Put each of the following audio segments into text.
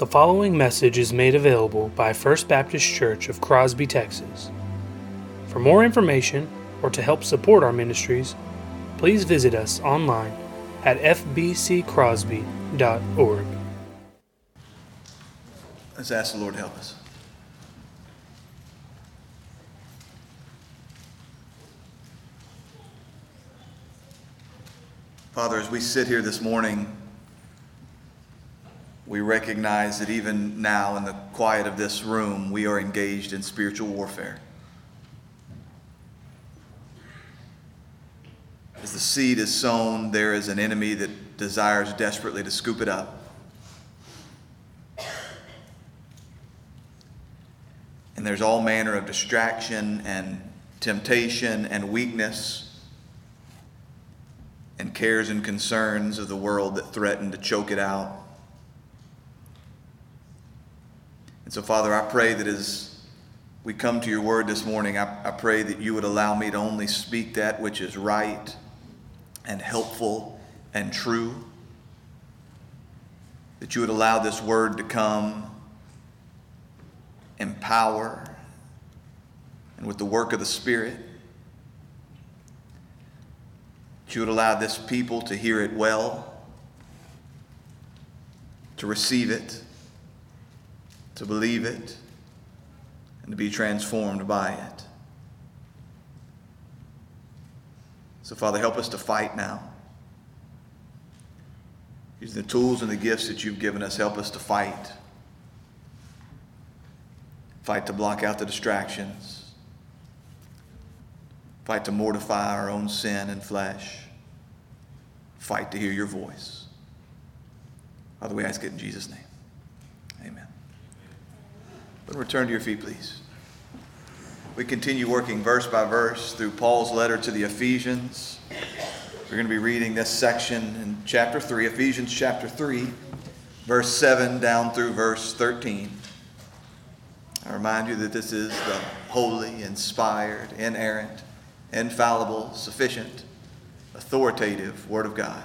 The following message is made available by First Baptist Church of Crosby, Texas. For more information or to help support our ministries, please visit us online at fbccrosby.org. Let's ask the Lord to help us. Father, as we sit here this morning, we recognize that even now, in the quiet of this room, we are engaged in spiritual warfare. As the seed is sown, there is an enemy that desires desperately to scoop it up. And there's all manner of distraction and temptation and weakness and cares and concerns of the world that threaten to choke it out. And so, Father, I pray that as we come to your word this morning, I, I pray that you would allow me to only speak that which is right and helpful and true. That you would allow this word to come in power and with the work of the Spirit that you would allow this people to hear it well, to receive it, to believe it, and to be transformed by it. So, Father, help us to fight now. Use the tools and the gifts that you've given us. Help us to fight. Fight to block out the distractions Fight to mortify our own sin and flesh. Fight to hear your voice. Father, we ask it in Jesus' name. But return to your feet, please. We continue working verse by verse through Paul's letter to the Ephesians. We're going to be reading this section in chapter 3, Ephesians chapter 3, verse 7 down through verse 13. I remind you that this is the holy, inspired, inerrant, infallible, sufficient, authoritative Word of God.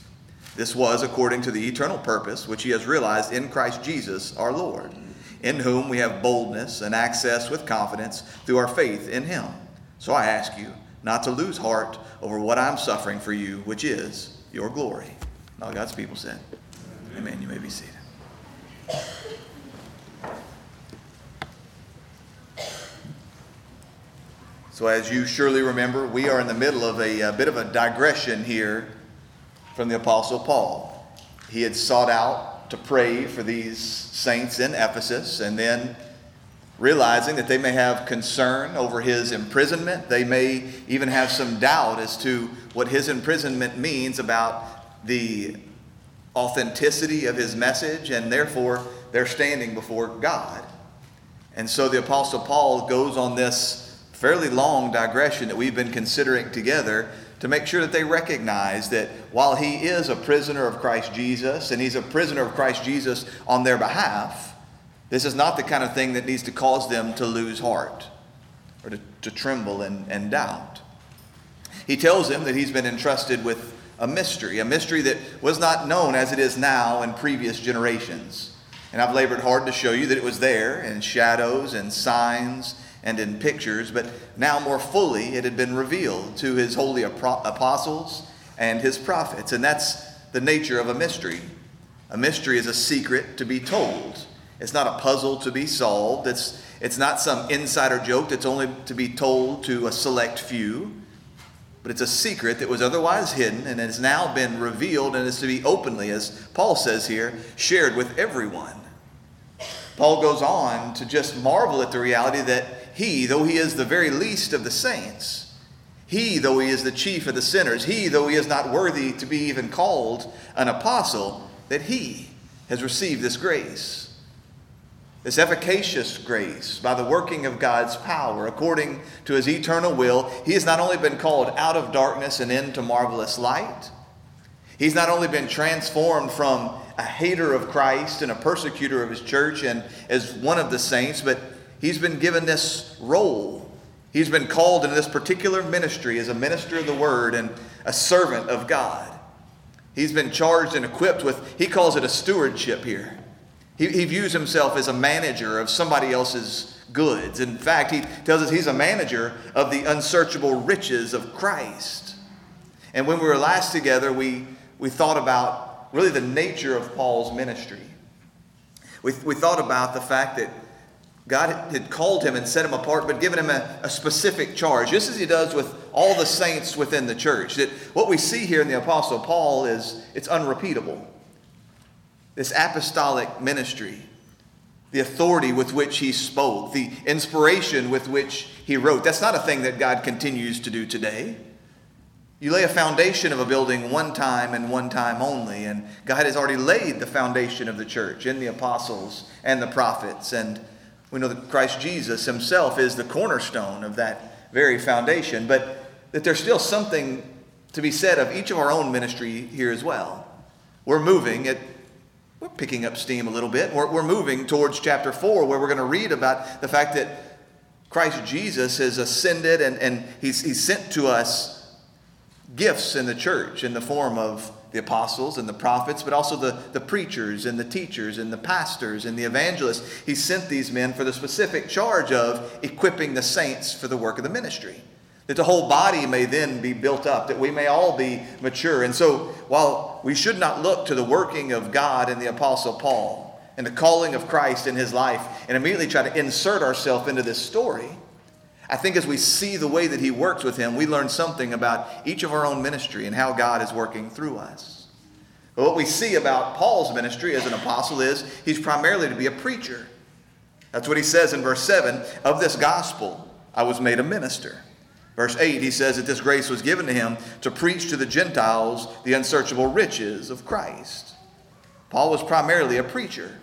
This was according to the eternal purpose which he has realized in Christ Jesus our Lord, in whom we have boldness and access with confidence through our faith in him. So I ask you not to lose heart over what I'm suffering for you, which is your glory. All God's people said, Amen. You may be seated. So, as you surely remember, we are in the middle of a, a, bit of a digression here from the Apostle Paul. He had sought out to pray for these saints in Ephesus, and then realizing that they may have concern over his imprisonment, they may even have some doubt as to what his imprisonment means about the authenticity of his message, and therefore they're standing before God. And so the Apostle Paul goes on this fairly long digression that we've been considering together to make sure that they recognize that while he is a prisoner of Christ Jesus, and he's a prisoner of Christ Jesus on their behalf, this is not the kind of thing that needs to cause them to lose heart or to, to tremble and, and doubt. He tells them that he's been entrusted with a mystery, a mystery that was not known as it is now in previous generations. And I've labored hard to show you that it was there in shadows and signs and in pictures, but now more fully it had been revealed to his holy apostles and his prophets. And that's the nature of a mystery. A mystery is a secret to be told. It's not a puzzle to be solved. It's, it's not some insider joke that's only to be told to a select few but it's a secret that was otherwise hidden and has now been revealed and is to be openly, as Paul says here, shared with everyone. Paul goes on to just marvel at the reality that he, though he is the very least of the saints, He, though he is the chief of the sinners, he, though he is not worthy to be even called an apostle, that he has received this grace. This efficacious grace by the working of God's power according to his eternal will. He has not only been called out of darkness and into marvelous light, he's not only been transformed from a hater of Christ and a persecutor of his church and as one of the saints, but he's been given this role. He's been called into this particular ministry as a minister of the word and a servant of God. He's been charged and equipped with, he calls it a stewardship here. He, he views himself as a manager of somebody else's goods. In fact, he tells us he's a manager of the unsearchable riches of Christ. And when we were last together, we, we thought about really the nature of Paul's ministry. We, we thought about the fact that God had called him and set him apart, but given him a, a, specific charge, just as he does with all the saints within the church. That what we see here in the Apostle Paul is it's unrepeatable. This apostolic ministry, the authority with which he spoke, the inspiration with which he wrote, that's not a thing that God continues to do today. You lay a foundation of a building one time and one time only, and God has already laid the foundation of the church in the apostles and the prophets and we know that Christ Jesus himself is the cornerstone of that very foundation, but that there's still something to be said of each of our own ministry here as well. We're moving at we're picking up steam a little bit. We're, we're moving towards chapter 4, where we're going to read about the fact that Christ Jesus has ascended and, and he's, he's sent to us gifts in the church in the form of the apostles and the prophets, but also the, the preachers and the teachers and the pastors and the evangelists. He sent these men for the specific charge of equipping the saints for the work of the ministry. That the whole body may then be built up, that we may all be mature. And so, while we should not look to the working of God in the Apostle Paul and the calling of Christ in his life and immediately try to insert ourselves into this story, I think as we see the way that he works with him, we learn something about each of our own ministry and how God is working through us. But what we see about Paul's ministry as an apostle is he's primarily to be a preacher. That's what he says in verse 7 of this gospel, I was made a minister. Verse 8, he says that this grace was given to him to preach to the Gentiles the unsearchable riches of Christ. Paul was primarily a preacher.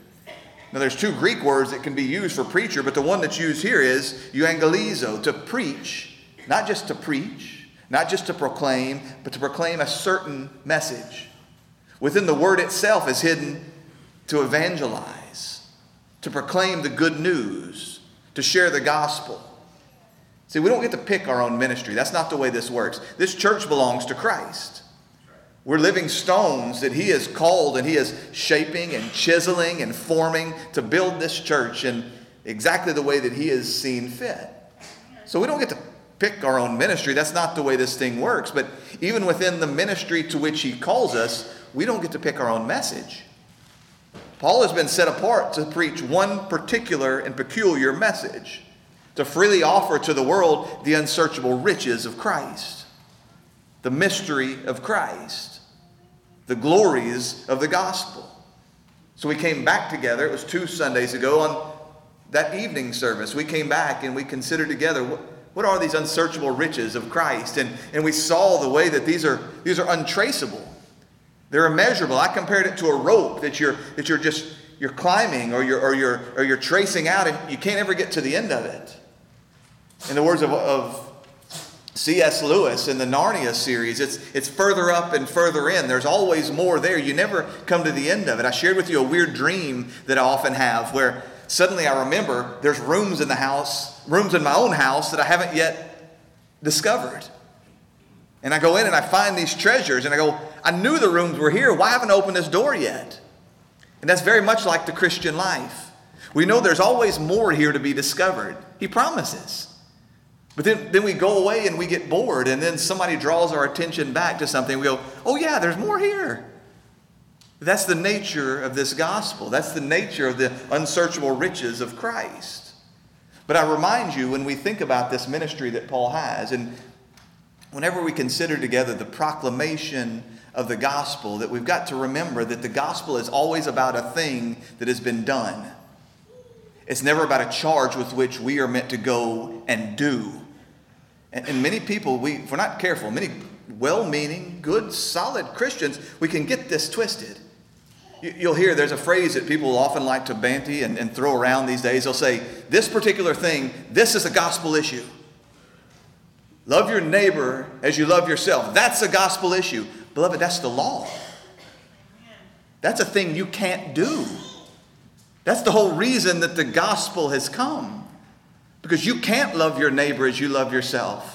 Now, there's two Greek words that can be used for preacher, but the one that's used here is euangelizo, to preach, not just to preach, not just to proclaim, but to proclaim a certain message. Within the word itself is hidden to evangelize, to proclaim the good news, to share the gospel. See, we don't get to pick our own ministry. That's not the way this works. This church belongs to Christ. We're living stones that He has called and He is shaping and chiseling and forming to build this church in exactly the way that He has seen fit. So we don't get to pick our own ministry. That's not the way this thing works. But even within the ministry to which He calls us, we don't get to pick our own message. Paul has been set apart to preach one particular and peculiar message, to freely offer to the world the unsearchable riches of Christ, the mystery of Christ the glories of the gospel. So we came back together. It was two Sundays ago on that evening service. We came back and we considered together what, what are these unsearchable riches of Christ? And, and we saw the way that these are, these are untraceable. They're immeasurable. I compared it to a rope that you're, that you're just you're climbing or you're, or, you're, or you're tracing out and you can't ever get to the end of it. In the words of, of C.S. Lewis in the Narnia series, it's, it's further up and further in. There's always more there. You never come to the end of it. I shared with you a weird dream that I often have where suddenly I remember there's rooms in the house, rooms in my own house that I haven't yet discovered. And I go in and I find these treasures and I go, I knew the rooms were here. Why haven't I opened this door yet? And that's very much like the Christian life. We know there's always more here to be discovered. He promises. But then, then we go away and we get bored, and then somebody draws our attention back to something. We go, oh, yeah, there's more here. That's the nature of this gospel. That's the nature of the unsearchable riches of Christ. But I remind you, when we think about this ministry that Paul has, and whenever we consider together the proclamation of the gospel, that we've got to remember that the gospel is always about a thing that has been done. It's never about a charge with which we are meant to go and do. And, and many people, we, if we're not careful, many well meaning, good, solid Christians, we can get this twisted. You, you'll hear there's a phrase that people often like to banty and, and throw around these days. They'll say, This particular thing, this is a gospel issue. Love your neighbor as you love yourself. That's a gospel issue. Beloved, that's the law. That's a thing you can't do. That's the whole reason that the gospel has come. Because you can't love your neighbor as you love yourself.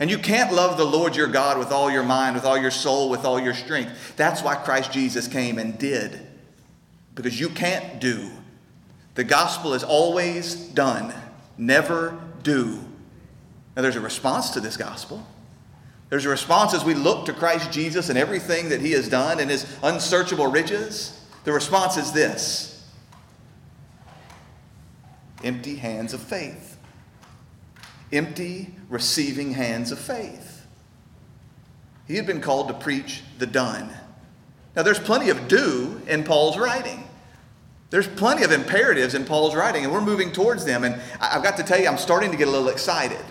And you can't love the Lord your God with all your mind, with all your soul, with all your strength. That's why Christ Jesus came and did. Because you can't do. The gospel is always done, never do. Now, there's a response to this gospel. There's a response as we look to Christ Jesus and everything that he has done and his unsearchable riches. The response is this empty hands of faith empty, receiving hands of faith. He had been called to preach the done. Now, there's plenty of do in Paul's writing. There's plenty of imperatives in Paul's writing, and we're moving towards them. And I've got to tell you, I'm starting to get a little excited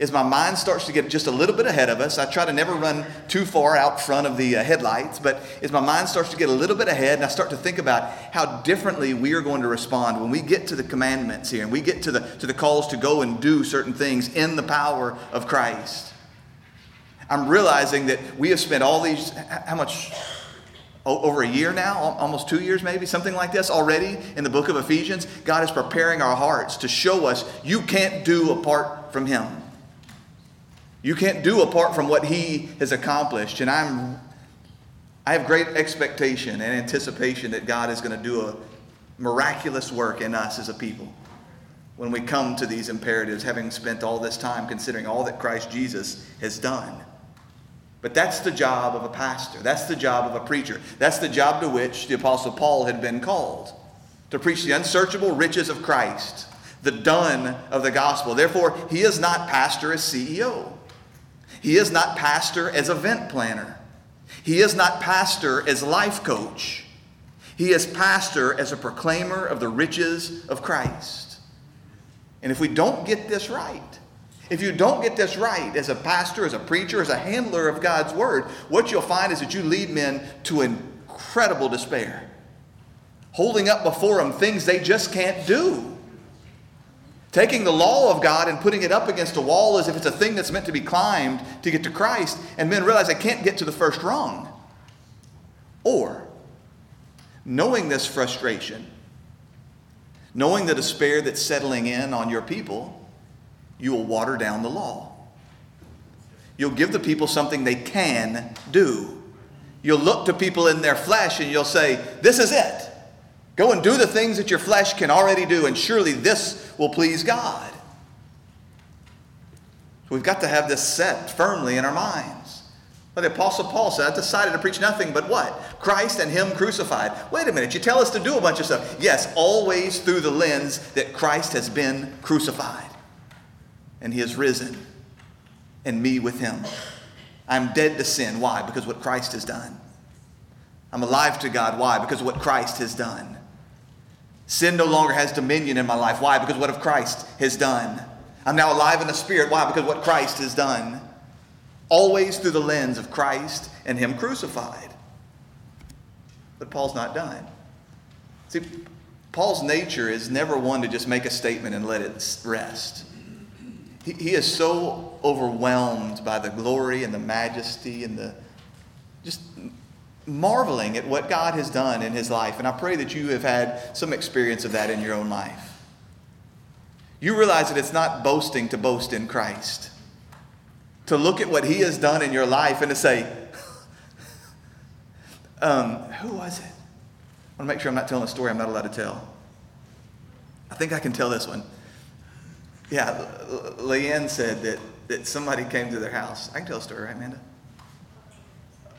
as my mind starts to get just a little bit ahead of us, I try to never run too far out front of the uh, headlights, but as my mind starts to get a little bit ahead and I start to think about how differently we are going to respond when we get to the commandments here and we get to the, to the calls to go and do certain things in the power of Christ, I'm realizing that we have spent all these, how much? over a year now, almost two years maybe, something like this already in the book of Ephesians. God is preparing our hearts to show us you can't do apart from Him. You can't do apart from what he has accomplished. And I'm I have great expectation and anticipation that God is going to do a miraculous work in us as a people when we come to these imperatives, having spent all this time considering all that Christ Jesus has done. But that's the job of a pastor. That's the job of a preacher. That's the job to which the Apostle Paul had been called to preach the unsearchable riches of Christ, the done of the gospel. Therefore, he is not pastor as CEO. He is not pastor as event planner. He is not pastor as life coach. He is pastor as a proclaimer of the riches of Christ. And if we don't get this right, if you don't get this right as a pastor, as a preacher, as a handler of God's word, what you'll find is that you lead men to incredible despair, holding up before them things they just can't do. Taking the law of God and putting it up against a wall as if it's a thing that's meant to be climbed to get to Christ, and men realize I can't get to the first rung. Or, knowing this frustration, knowing the despair that's settling in on your people, you will water down the law. You'll give the people something they can do. You'll look to people in their flesh and you'll say, This is it. Go and do the things that your flesh can already do, and surely this will please God. So we've got to have this set firmly in our minds. The Apostle Paul said, I decided to preach nothing but what? Christ and Him crucified. Wait a minute, you tell us to do a bunch of stuff. Yes, always through the lens that Christ has been crucified and He has risen, and me with Him. I'm dead to sin. Why? Because what Christ has done. I'm alive to God. Why? Because of what Christ has done. Sin no longer has dominion in my life. Why? Because what of Christ has done. I'm now alive in the Spirit. Why? Because what Christ has done. Always through the lens of Christ and Him crucified. But Paul's not done. See, Paul's nature is never one to just make a statement and let it rest. He, he is so overwhelmed by the glory and the majesty and the just marveling at what God has done in his life. And I pray that you have had some experience of that in your own life. You realize that it's not boasting to boast in Christ. To look at what he has done in your life and to say, um, who was it? I want to make sure I'm not telling a story I'm not allowed to tell. I think I can tell this one. Yeah, Leanne said that, that somebody came to their house. I can tell a story, right, Amanda?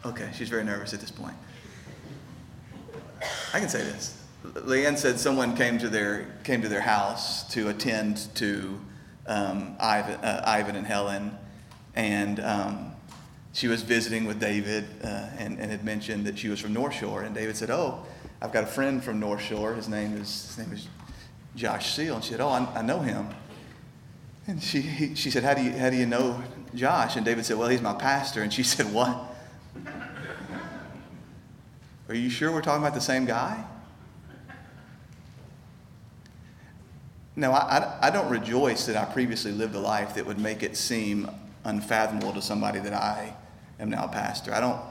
Okay, she's very nervous at this point. I can say this. Leanne said someone came to their came to their house to attend to um, Ivan, uh, Ivan and Helen, and um, she was visiting with David uh, and, and had mentioned that she was from North Shore. And David said, "Oh, I've got a friend from North Shore. His name is his name is Josh Seal." And she said, "Oh, I, I know him." And she, he, she said, how do, you, how do you know Josh? And David said, Well, he's my pastor. And she said, What? Are you sure we're talking about the same guy? No, I, I, don't rejoice that I previously lived a life that would make it seem unfathomable to somebody that I am now a pastor. I don't,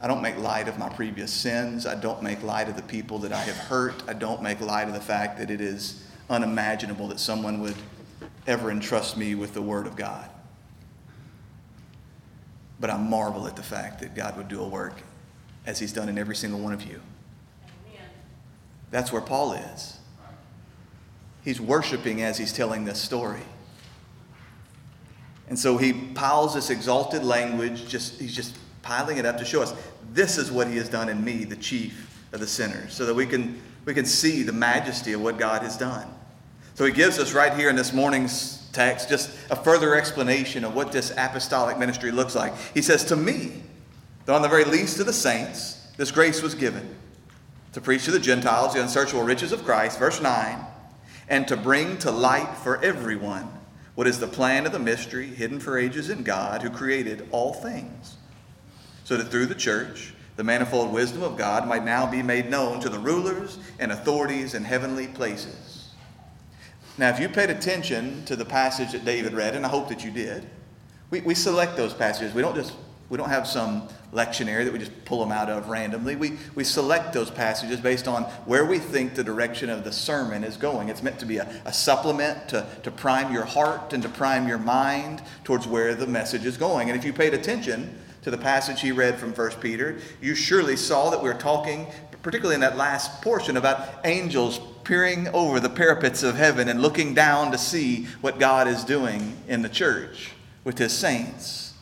I don't make light of my previous sins. I don't make light of the people that I have hurt. I don't make light of the fact that it is unimaginable that someone would ever entrust me with the Word of God. But I marvel at the fact that God would do a work as He's done in every single one of you. Amen. That's where Paul is. He's worshiping as he's telling this story. And so he piles this exalted language, just, he's just piling it up to show us this is what he has done in me, the chief of the sinners, so that we can, we can see the majesty of what God has done. So he gives us right here in this morning's text just a further explanation of what this apostolic ministry looks like. He says, To me, though on the very least of the saints, this grace was given to preach to the Gentiles the unsearchable riches of Christ, verse 9, and to bring to light for everyone what is the plan of the mystery hidden for ages in God who created all things, so that through the church, the manifold wisdom of God might now be made known to the rulers and authorities in heavenly places. Now, if you paid attention to the passage that David read, and I hope that you did, we, we select those passages. We don't just we don't have some lectionary that we just pull them out of randomly. We, we select those passages based on where we think the direction of the sermon is going. It's meant to be a, a supplement to, to prime your heart and to prime your mind towards where the message is going. And if you paid attention to the passage he read from 1 Peter, you surely saw that we we're talking, particularly in that last portion, about angels peering over the parapets of heaven and looking down to see what God is doing in the church with his saints.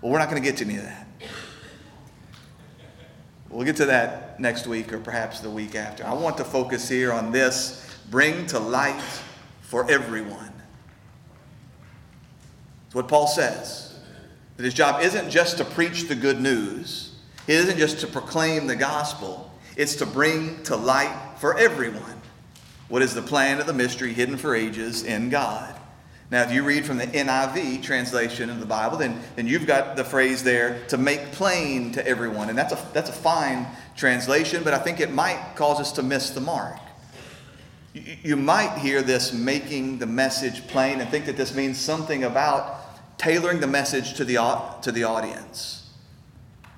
Well, we're not going to get to any of that. We'll get to that next week or perhaps the week after. I want to focus here on this bring to light for everyone. It's what Paul says. That his job isn't just to preach the good news, it isn't just to proclaim the gospel, it's to bring to light for everyone what is the plan of the mystery hidden for ages in God. Now, if you read from the NIV translation of the Bible, then, then you've got the phrase there to make plain to everyone. And that's a, that's a fine translation, but I think it might cause us to miss the mark. You, you might hear this making the message plain and think that this means something about tailoring the message to the, to the audience.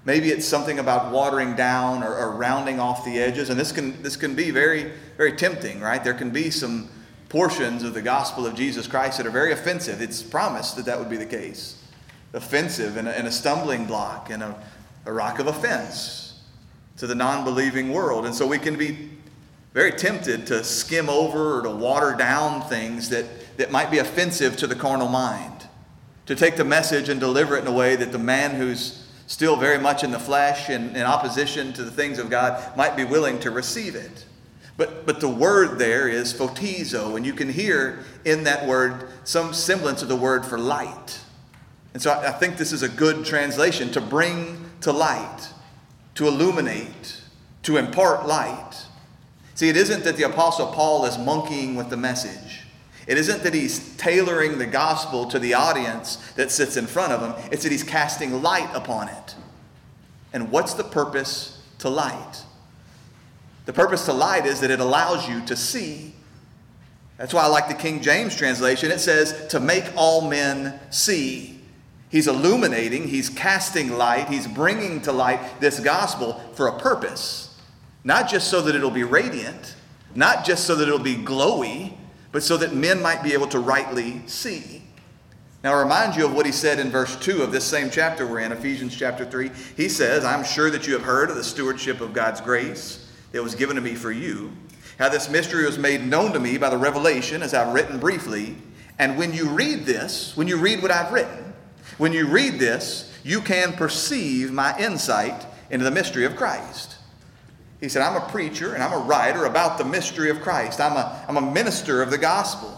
Maybe it's something about watering down or, or rounding off the edges, and this can, this can be very, very tempting, right? There can be some portions of the gospel of Jesus Christ that are very offensive. It's promised that that would be the case. Offensive and a, and a stumbling block and a, a rock of offense to the non believing world. And so we can be very tempted to skim over or to water down things that, that might be offensive to the carnal mind. To take the message and deliver it in a way that the man who's still very much in the flesh and in opposition to the things of God might be willing to receive it. But, but the word there is photizo, and you can hear in that word some semblance of the word for light. And so I, I think this is a good translation to bring to light, to illuminate, to impart light. See, it isn't that the Apostle Paul is monkeying with the message. It isn't that he's tailoring the gospel to the audience that sits in front of him. It's that he's casting light upon it. And what's the purpose to light? The purpose to light is that it allows you to see. That's why I like the King James translation. It says, to make all men see. He's illuminating, he's casting light, he's bringing to light this gospel for a purpose. Not just so that it'll be radiant, not just so that it'll be glowy, but so that men might be able to rightly see. Now, I remind you of what he said in verse 2 of this same chapter we're in, Ephesians chapter 3. He says, I'm sure that you have heard of the stewardship of God's grace that was given to me for you, how this mystery was made known to me by the revelation, as I've written briefly. And when you read this, when you read what I've written, when you read this, you can perceive my insight into the mystery of Christ. He said, I'm a preacher and I'm a writer about the mystery of Christ. I'm a, I'm a minister of the gospel.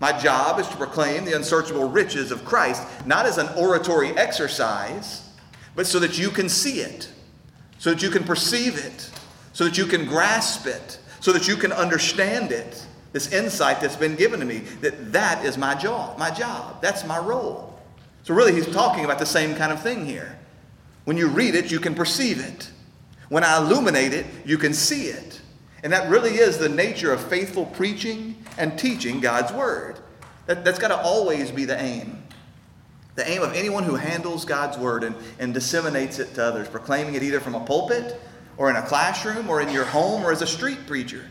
My job is to proclaim the unsearchable riches of Christ, not as an oratory exercise, but so that you can see it, so that you can perceive it, so that you can grasp it, so that you can understand it, this insight that's been given to me, that that is my job, my job. That's my role. So really he's talking about the same kind of thing here. When you read it, you can perceive it. When I illuminate it, you can see it. And that really is the nature of faithful preaching and teaching God's word. That, that's got to always be the aim. The aim of anyone who handles God's word and, and disseminates it to others, proclaiming it either from a pulpit or in a classroom or in your home or as a street preacher.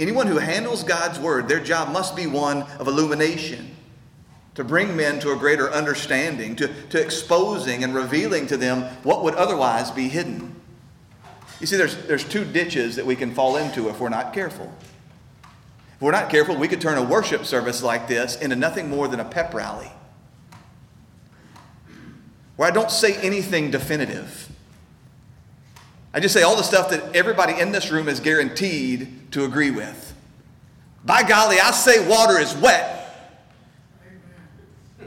Anyone who handles God's word, their job must be one of illumination, to bring men to a greater understanding, to, to exposing and revealing to them what would otherwise be hidden. You see, there's, there's two ditches that we can fall into if we're not careful. If we're not careful, we could turn a worship service like this into nothing more than a pep rally where I don't say anything definitive. I just say all the stuff that everybody in this room is guaranteed to agree with. By golly, I say water is wet.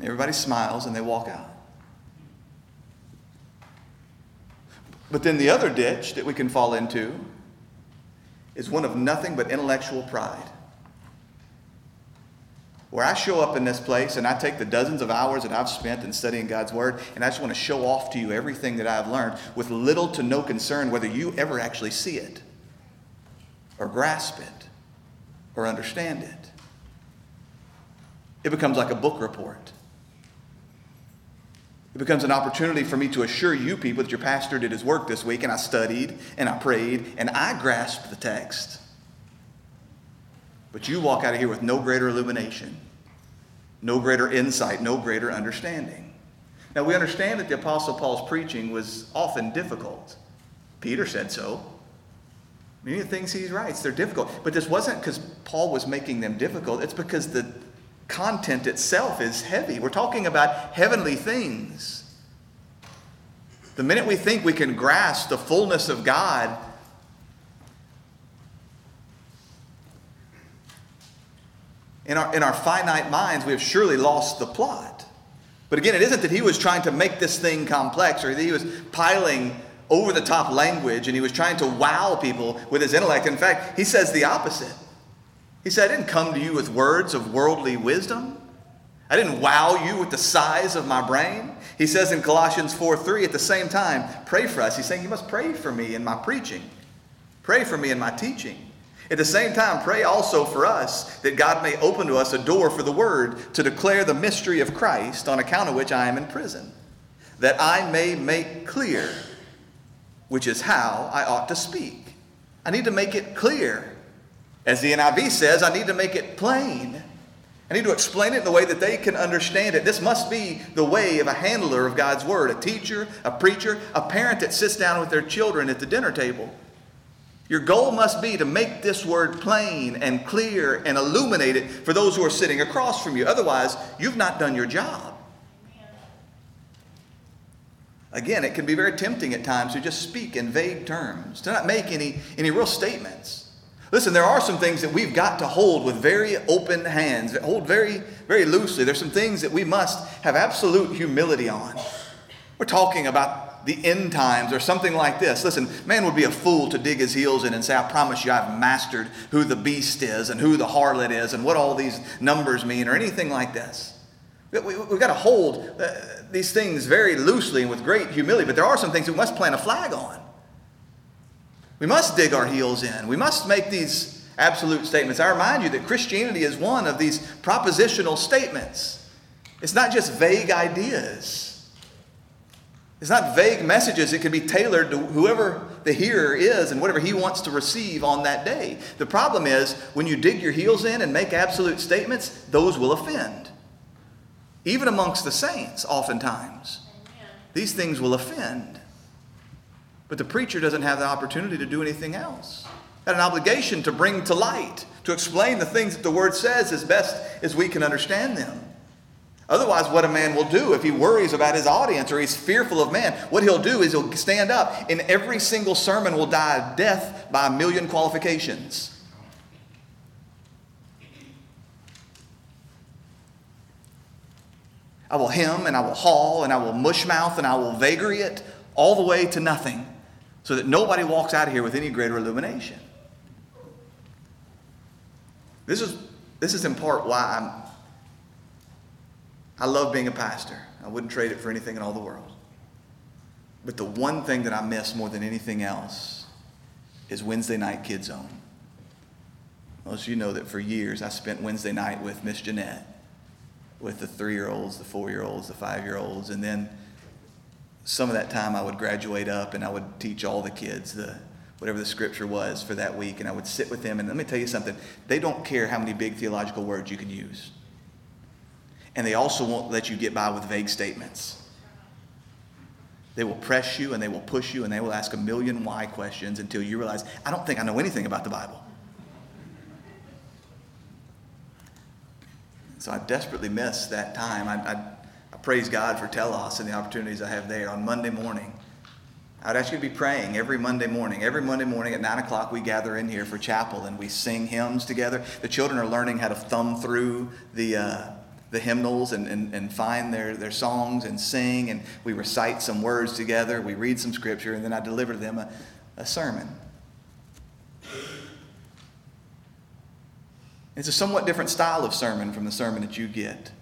Everybody smiles and they walk out. But then the other ditch that we can fall into is one of nothing but intellectual pride where I show up in this place and I take the dozens of hours that I've spent in studying God's Word and I just want to show off to you everything that I've learned with little to no concern whether you ever actually see it or grasp it or understand it. It becomes like a book report. It becomes an opportunity for me to assure you people that your pastor did his work this week and I studied and I prayed and I grasped the text. But you walk out of here with no greater illumination, no greater insight, no greater understanding. Now, we understand that the Apostle Paul's preaching was often difficult. Peter said so. Many of the things he writes, they're difficult. But this wasn't because Paul was making them difficult, it's because the content itself is heavy. We're talking about heavenly things. The minute we think we can grasp the fullness of God in our, in our finite minds, we have surely lost the plot. But again, it isn't that he was trying to make this thing complex or that he was piling over the top language and he was trying to wow people with his intellect. In fact, he says the opposite. He said, I didn't come to you with words of worldly wisdom. I didn't wow you with the size of my brain. He says in Colossians 4 3, at the same time, pray for us. He's saying, You must pray for me in my preaching, pray for me in my teaching. At the same time, pray also for us that God may open to us a door for the word to declare the mystery of Christ, on account of which I am in prison, that I may make clear which is how I ought to speak. I need to make it clear. As the NIV says, I need to make it plain. I need to explain it in the way that they can understand it. This must be the way of a handler of God's word, a teacher, a preacher, a parent that sits down with their children at the dinner table. Your goal must be to make this word plain and clear and illuminate it for those who are sitting across from you. Otherwise, you've not done your job. Again, it can be very tempting at times to just speak in vague terms, to not make any, any real statements. Listen, there are some things that we've got to hold with very open hands, hold very, very loosely. There's some things that we must have absolute humility on. We're talking about the end times or something like this. Listen, man would be a fool to dig his heels in and say, I promise you I've mastered who the beast is and who the harlot is and what all these numbers mean or anything like this. We, have got to hold uh, these things very loosely and with great humility, but there are some things we must plant a flag on. We must dig our heels in. We must make these absolute statements. I remind you that Christianity is one of these propositional statements. It's not just vague ideas. It's not vague messages. It can be tailored to whoever the hearer is and whatever he wants to receive on that day. The problem is when you dig your heels in and make absolute statements, those will offend. Even amongst the saints, oftentimes. These things will offend. But the preacher doesn't have the opportunity to do anything else. Had an obligation to bring to light, to explain the things that the word says as best as we can understand them. Otherwise, what a man will do if he worries about his audience or he's fearful of man, what he'll do is he'll stand up and every single sermon will die a death by a million qualifications. I will hem and I will haul and I will mushmouth and I will vagary it all the way to nothing so that nobody walks out of here with any greater illumination. This is, this is in part why I'm, I love being a pastor. I wouldn't trade it for anything in all the world. But the one thing that I miss more than anything else is Wednesday night Kid Zone. Most of you know that for years I spent Wednesday night with Miss Jeanette, with the three year olds, the four year olds, the five year olds, and then some of that time I would graduate up and I would teach all the kids the whatever the scripture was for that week, and I would sit with them. And let me tell you something they don't care how many big theological words you can use. And they also won't let you get by with vague statements. They will press you and they will push you and they will ask a million why questions until you realize, I don't think I know anything about the Bible. So I desperately miss that time. I, I, praise God for Telos and the opportunities I have there on Monday morning. I'd ask you to be praying every Monday morning. Every Monday morning at 9 o'clock, we gather in here for chapel and we sing hymns together. The children are learning how to thumb through the, uh, the hymnals and, and, and find their, their songs and sing, and we recite some words together. We read some scripture, and then I deliver to them a, a sermon. It's a somewhat different style of sermon from the sermon that you get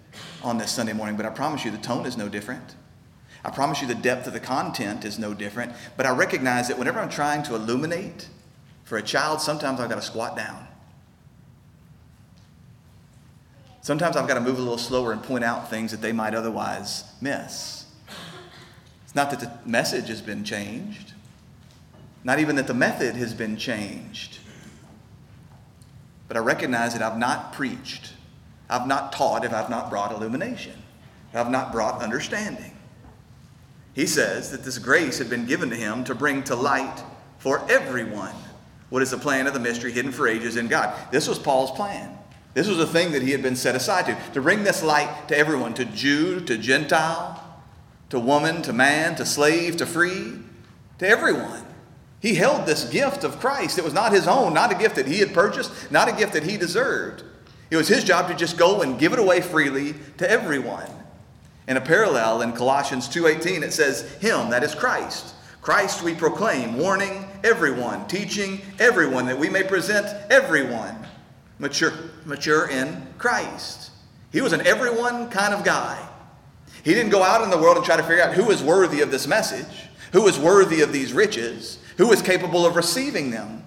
on this Sunday morning, but I promise you the tone is no different. I promise you the depth of the content is no different, but I recognize that whenever I'm trying to illuminate for a child, sometimes I've got to squat down. Sometimes I've got to move a little slower and point out things that they might otherwise miss. It's not that the message has been changed, not even that the method has been changed. But I recognize that I've not preached, I've not taught if I've not brought illumination, I've not brought understanding. He says that this grace had been given to him to bring to light for everyone what is the plan of the mystery hidden for ages in God. This was Paul's plan. This was a thing that he had been set aside to, to bring this light to everyone, to Jew, to Gentile, to woman, to man, to slave, to free, to everyone. He held this gift of Christ. It was not his own, not a gift that he had purchased, not a gift that he deserved. It was his job to just go and give it away freely to everyone. In a parallel in Colossians 2:18 it says him that is Christ. Christ we proclaim, warning everyone, teaching everyone that we may present everyone mature mature in Christ. He was an everyone kind of guy. He didn't go out in the world and try to figure out who is worthy of this message, who is worthy of these riches, who is capable of receiving them.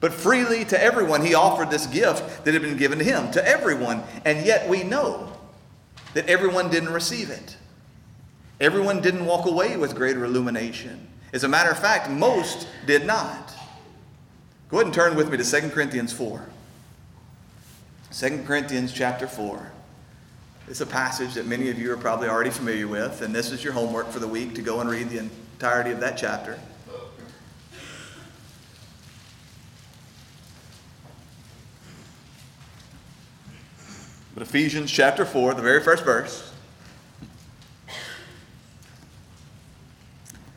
But freely to everyone, he offered this gift that had been given to him, to everyone. And yet we know that everyone didn't receive it. Everyone didn't walk away with greater illumination. As a matter of fact, most did not. Go ahead and turn with me to 2 Corinthians 4. 2 Corinthians chapter 4. It's a passage that many of you are probably already familiar with, and this is your homework for the week to go and read the entirety of that chapter. But Ephesians chapter 4, the very first verse.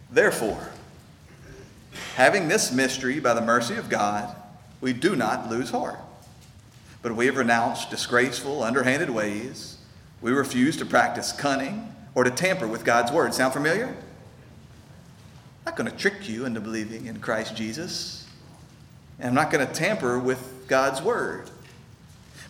Therefore, having this mystery by the mercy of God, we do not lose heart. But we have renounced disgraceful, underhanded ways. We refuse to practice cunning or to tamper with God's word. Sound familiar? I'm not going to trick you into believing in Christ Jesus. And I'm not going to tamper with God's word.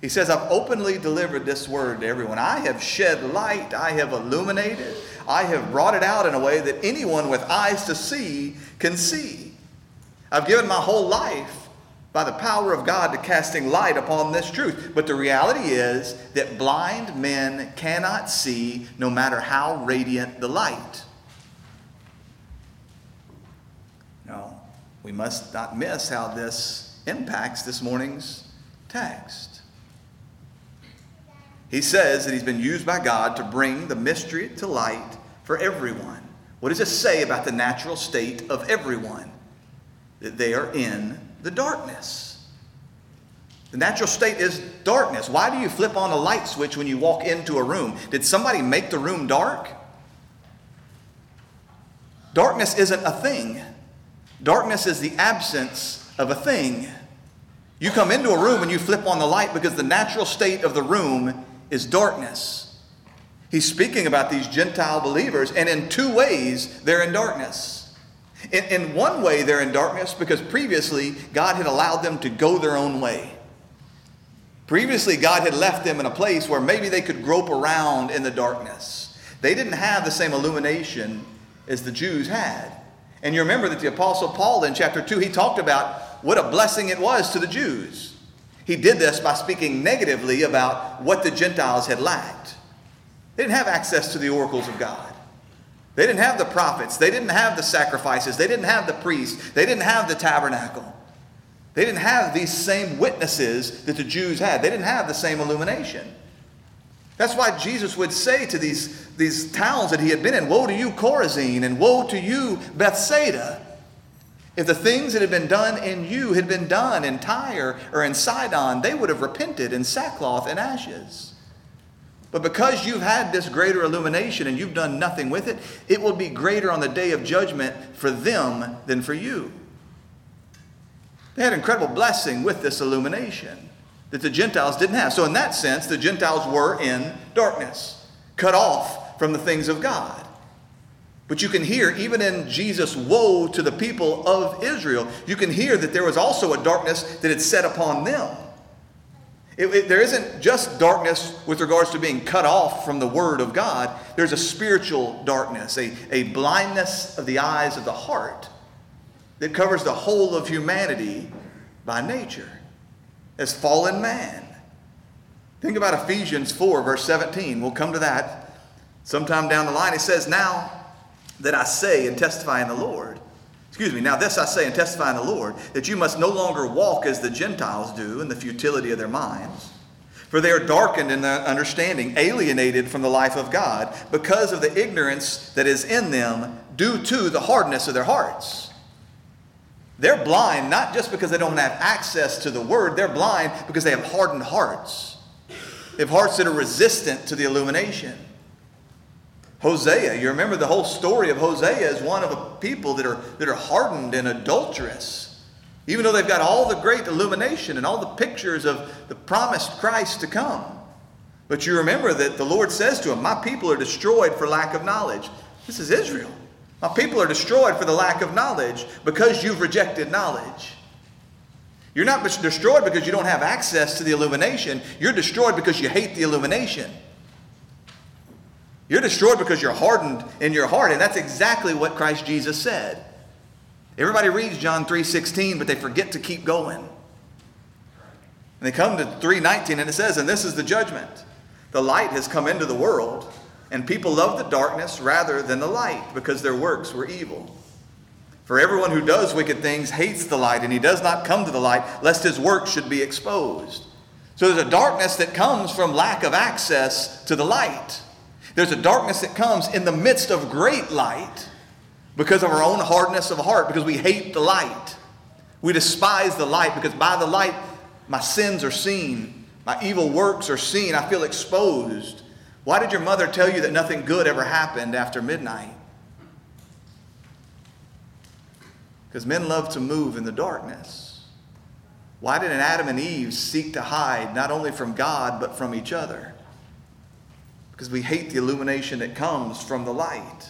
He says, I've openly delivered this word to everyone. I have shed light, I have illuminated, I have brought it out in a way that anyone with eyes to see can see. I've given my whole life by the power of God to casting light upon this truth. But the reality is that blind men cannot see no matter how radiant the light. No, we must not miss how this impacts this morning's text. He says that he's been used by God to bring the mystery to light for everyone. What does it say about the natural state of everyone? That they are in the darkness. The natural state is darkness. Why do you flip on a light switch when you walk into a room? Did somebody make the room dark? Darkness isn't a thing. Darkness is the absence of a thing. You come into a room and you flip on the light because the natural state of the room is darkness. He's speaking about these Gentile believers, and in two ways, they're in darkness. In, in one way, they're in darkness because previously God had allowed them to go their own way. Previously, God had left them in a place where maybe they could grope around in the darkness. They didn't have the same illumination as the Jews had. And you remember that the Apostle Paul in chapter 2, he talked about what a blessing it was to the Jews. He did this by speaking negatively about what the Gentiles had lacked. They didn't have access to the oracles of God. They didn't have the prophets. They didn't have the sacrifices. They didn't have the priests. They didn't have the tabernacle. They didn't have these same witnesses that the Jews had. They didn't have the same illumination. That's why Jesus would say to these, these towns that he had been in, Woe to you, Chorazin, and woe to you, Bethsaida. If the things that had been done in you had been done in Tyre or in Sidon, they would have repented in sackcloth and ashes. But because you've had this greater illumination and you've done nothing with it, it will be greater on the day of judgment for them than for you. They had incredible blessing with this illumination that the Gentiles didn't have. So, in that sense, the Gentiles were in darkness, cut off from the things of God. But you can hear, even in Jesus' woe to the people of Israel, you can hear that there was also a darkness that had set upon them. It, it, there isn't just darkness with regards to being cut off from the Word of God, there's a spiritual darkness, a, a blindness of the eyes of the heart that covers the whole of humanity by nature as fallen man. Think about Ephesians 4, verse 17. We'll come to that sometime down the line. It says, Now that I say and testify in the Lord, excuse me, now this I say and testify in the Lord, that you must no longer walk as the Gentiles do in the futility of their minds. For they are darkened in their understanding, alienated from the life of God, because of the ignorance that is in them due to the hardness of their hearts. They're blind not just because they don't have access to the word, they're blind because they have hardened hearts. They have hearts that are resistant to the illumination. Hosea, you remember the whole story of Hosea is one of a people that are, that are hardened and adulterous. Even though they've got all the great illumination and all the pictures of the promised Christ to come. But you remember that the Lord says to him, My people are destroyed for lack of knowledge. This is Israel. My people are destroyed for the lack of knowledge because you've rejected knowledge. You're not destroyed because you don't have access to the illumination. You're destroyed because you hate the illumination. You're destroyed because you're hardened in your heart, and that's exactly what Christ Jesus said. Everybody reads John 3:16, but they forget to keep going. And they come to 3:19 and it says, "And this is the judgment. The light has come into the world, and people love the darkness rather than the light because their works were evil. For everyone who does wicked things hates the light, and he does not come to the light lest his work should be exposed. So there's a darkness that comes from lack of access to the light. There's a darkness that comes in the midst of great light because of our own hardness of heart, because we hate the light. We despise the light because by the light my sins are seen, my evil works are seen. I feel exposed. Why did your mother tell you that nothing good ever happened after midnight? Because men love to move in the darkness. Why didn't Adam and Eve seek to hide not only from God but from each other? Because we hate the illumination that comes from the light.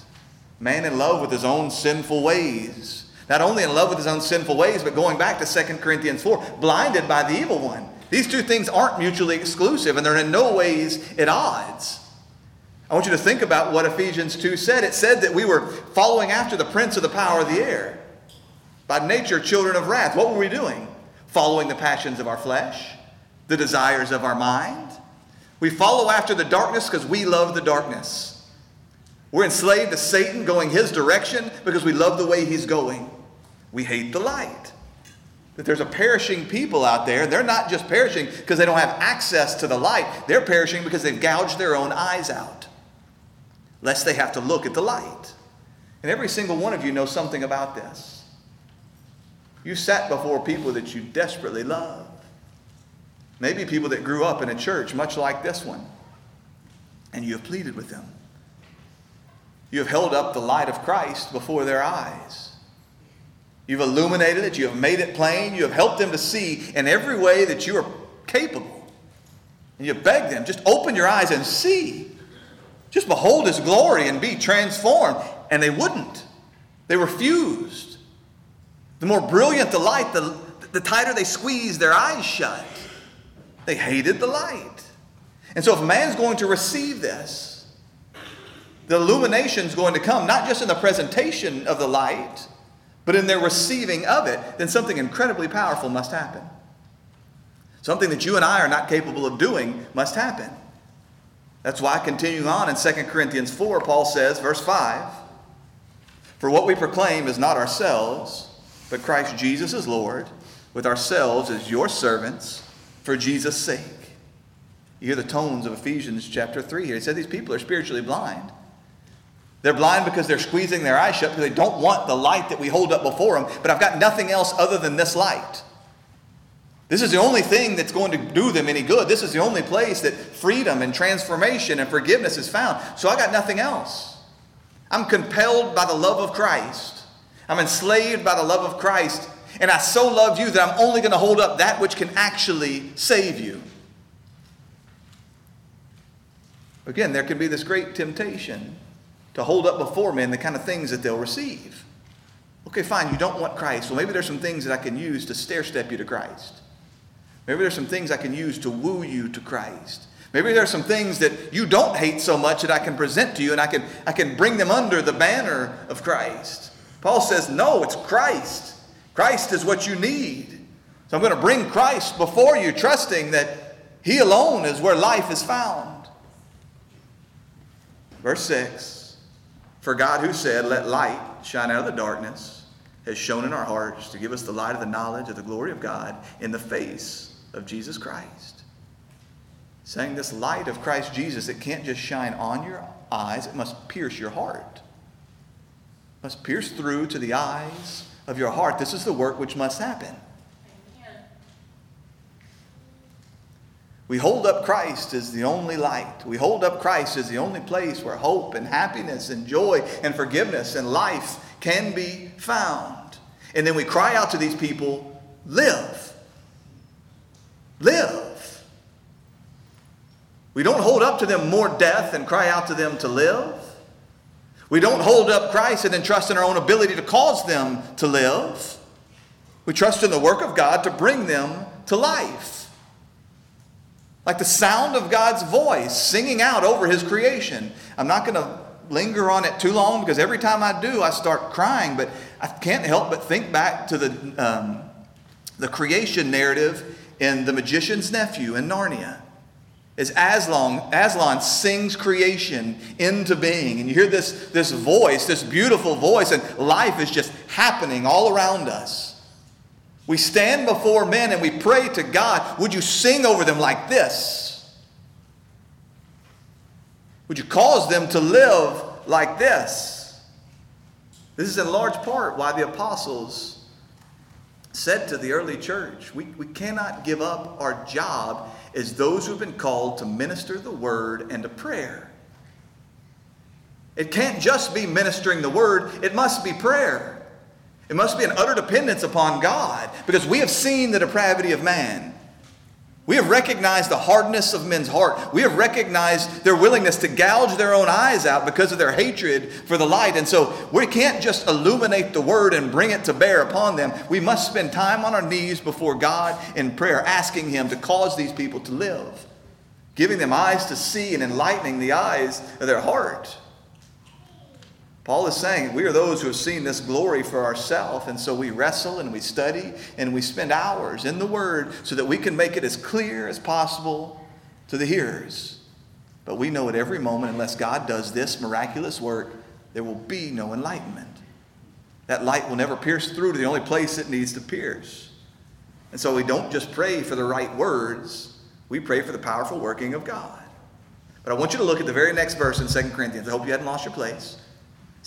Man in love with his own sinful ways. Not only in love with his own sinful ways, but going back to 2 Corinthians 4, blinded by the evil one. These two things aren't mutually exclusive and they're in no ways at odds. I want you to think about what Ephesians 2 said. It said that we were following after the prince of the power of the air. By nature, children of wrath. What were we doing? Following the passions of our flesh, the desires of our mind. We follow after the darkness because we love the darkness. We're enslaved to Satan going his direction because we love the way he's going. We hate the light. That there's a perishing people out there. They're not just perishing because they don't have access to the light, they're perishing because they've gouged their own eyes out lest they have to look at the light. And every single one of you knows something about this. You sat before people that you desperately love. Maybe people that grew up in a church much like this one, and you have pleaded with them. You have held up the light of Christ before their eyes. You've illuminated it, you have made it plain, you have helped them to see in every way that you are capable. And you beg them, just open your eyes and see. Just behold his glory and be transformed. And they wouldn't. They refused. The more brilliant the light, the, the tighter they squeezed their eyes shut. They hated the light. And so, if man's going to receive this, the illumination is going to come not just in the presentation of the light, but in their receiving of it, then something incredibly powerful must happen. Something that you and I are not capable of doing must happen. That's why, continuing on in 2 Corinthians 4, Paul says, verse 5 For what we proclaim is not ourselves, but Christ Jesus is Lord, with ourselves as your servants for Jesus' sake. You hear the tones of Ephesians chapter 3 here. He said these people are spiritually blind. They're blind because they're squeezing their eyes shut because they don't want the light that we hold up before them, but I've got nothing else other than this light. This is the only thing that's going to do them any good. This is the only place that freedom and transformation and forgiveness is found. So I got nothing else. I'm compelled by the love of Christ. I'm enslaved by the love of Christ. And I so love you that I'm only going to hold up that which can actually save you. Again, there can be this great temptation to hold up before men the kind of things that they'll receive. Okay, fine, you don't want Christ. Well, maybe there's some things that I can use to stair step you to Christ. Maybe there's some things I can use to woo you to Christ. Maybe there's some things that you don't hate so much that I can present to you and I can, I can bring them under the banner of Christ. Paul says, No, it's Christ. Christ is what you need. So I'm going to bring Christ before you, trusting that He alone is where life is found. Verse 6 For God, who said, Let light shine out of the darkness, has shone in our hearts to give us the light of the knowledge of the glory of God in the face of Jesus Christ. Saying this light of Christ Jesus, it can't just shine on your eyes, it must pierce your heart. Must pierce through to the eyes of your heart. This is the work which must happen. We hold up Christ as the only light. We hold up Christ as the only place where hope and happiness and joy and forgiveness and life can be found. And then we cry out to these people, live. Live. We don't hold up to them more death and cry out to them to live. We don't hold up Christ and then trust in our own ability to cause them to live. We trust in the work of God to bring them to life. Like the sound of God's voice singing out over His creation. I'm not going to linger on it too long because every time I do, I start crying, but I can't help but think back to the, um, the creation narrative in The Magician's Nephew in Narnia. As Aslan, Aslan sings creation into being. And you hear this, this voice, this beautiful voice, and life is just happening all around us. We stand before men and we pray to God, would you sing over them like this? Would you cause them to live like this? This is in large part why the apostles said to the early church, we, we cannot give up our job as those who have been called to minister the word and to prayer. It can't just be ministering the word, it must be prayer. It must be an utter dependence upon God because we have seen the depravity of man. We have recognized the hardness of men's heart. We have recognized their willingness to gouge their own eyes out because of their hatred for the light. And so we can't just illuminate the word and bring it to bear upon them. We must spend time on our knees before God in prayer, asking Him to cause these people to live, giving them eyes to see and enlightening the eyes of their heart. Paul is saying we are those who have seen this glory for ourselves, and so we wrestle and we study and we spend hours in the Word so that we can make it as clear as possible to the hearers. But we know at every moment, unless God does this miraculous work, there will be no enlightenment. That light will never pierce through to the only place it needs to pierce. And so we don't just pray for the right words, we pray for the powerful working of God. But I want you to look at the very next verse in 2 Corinthians. I hope you hadn't lost your place.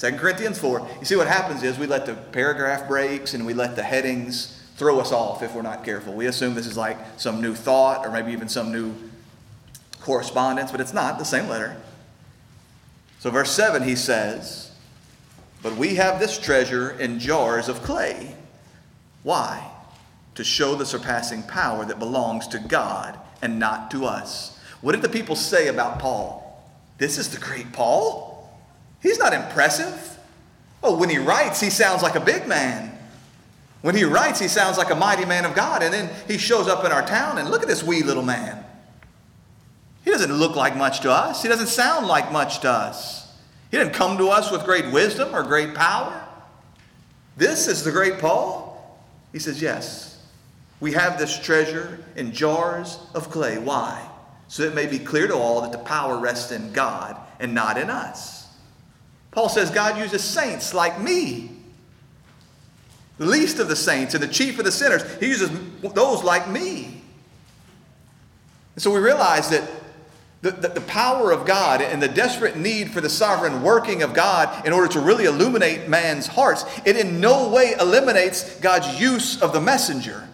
2 Corinthians 4. You see what happens is we let the paragraph breaks and we let the headings throw us off if we're not careful. We assume this is like some new thought or maybe even some new correspondence, but it's not the same letter. So, verse 7, he says, But we have this treasure in jars of clay. Why? To show the surpassing power that belongs to God and not to us. What did the people say about Paul? This is the great Paul? He's not impressive. Oh, when he writes, he sounds like a big man. When he writes, he sounds like a mighty man of God. And then he shows up in our town, and look at this wee little man. He doesn't look like much to us, he doesn't sound like much to us. He didn't come to us with great wisdom or great power. This is the great Paul? He says, Yes. We have this treasure in jars of clay. Why? So it may be clear to all that the power rests in God and not in us. Paul says God uses saints like me the least of the saints and the chief of the sinners. He uses those like me. And so we realize that the, the, the, power of God and the desperate need for the sovereign working of God in order to really illuminate man's hearts, it in no way eliminates God's use of the messenger.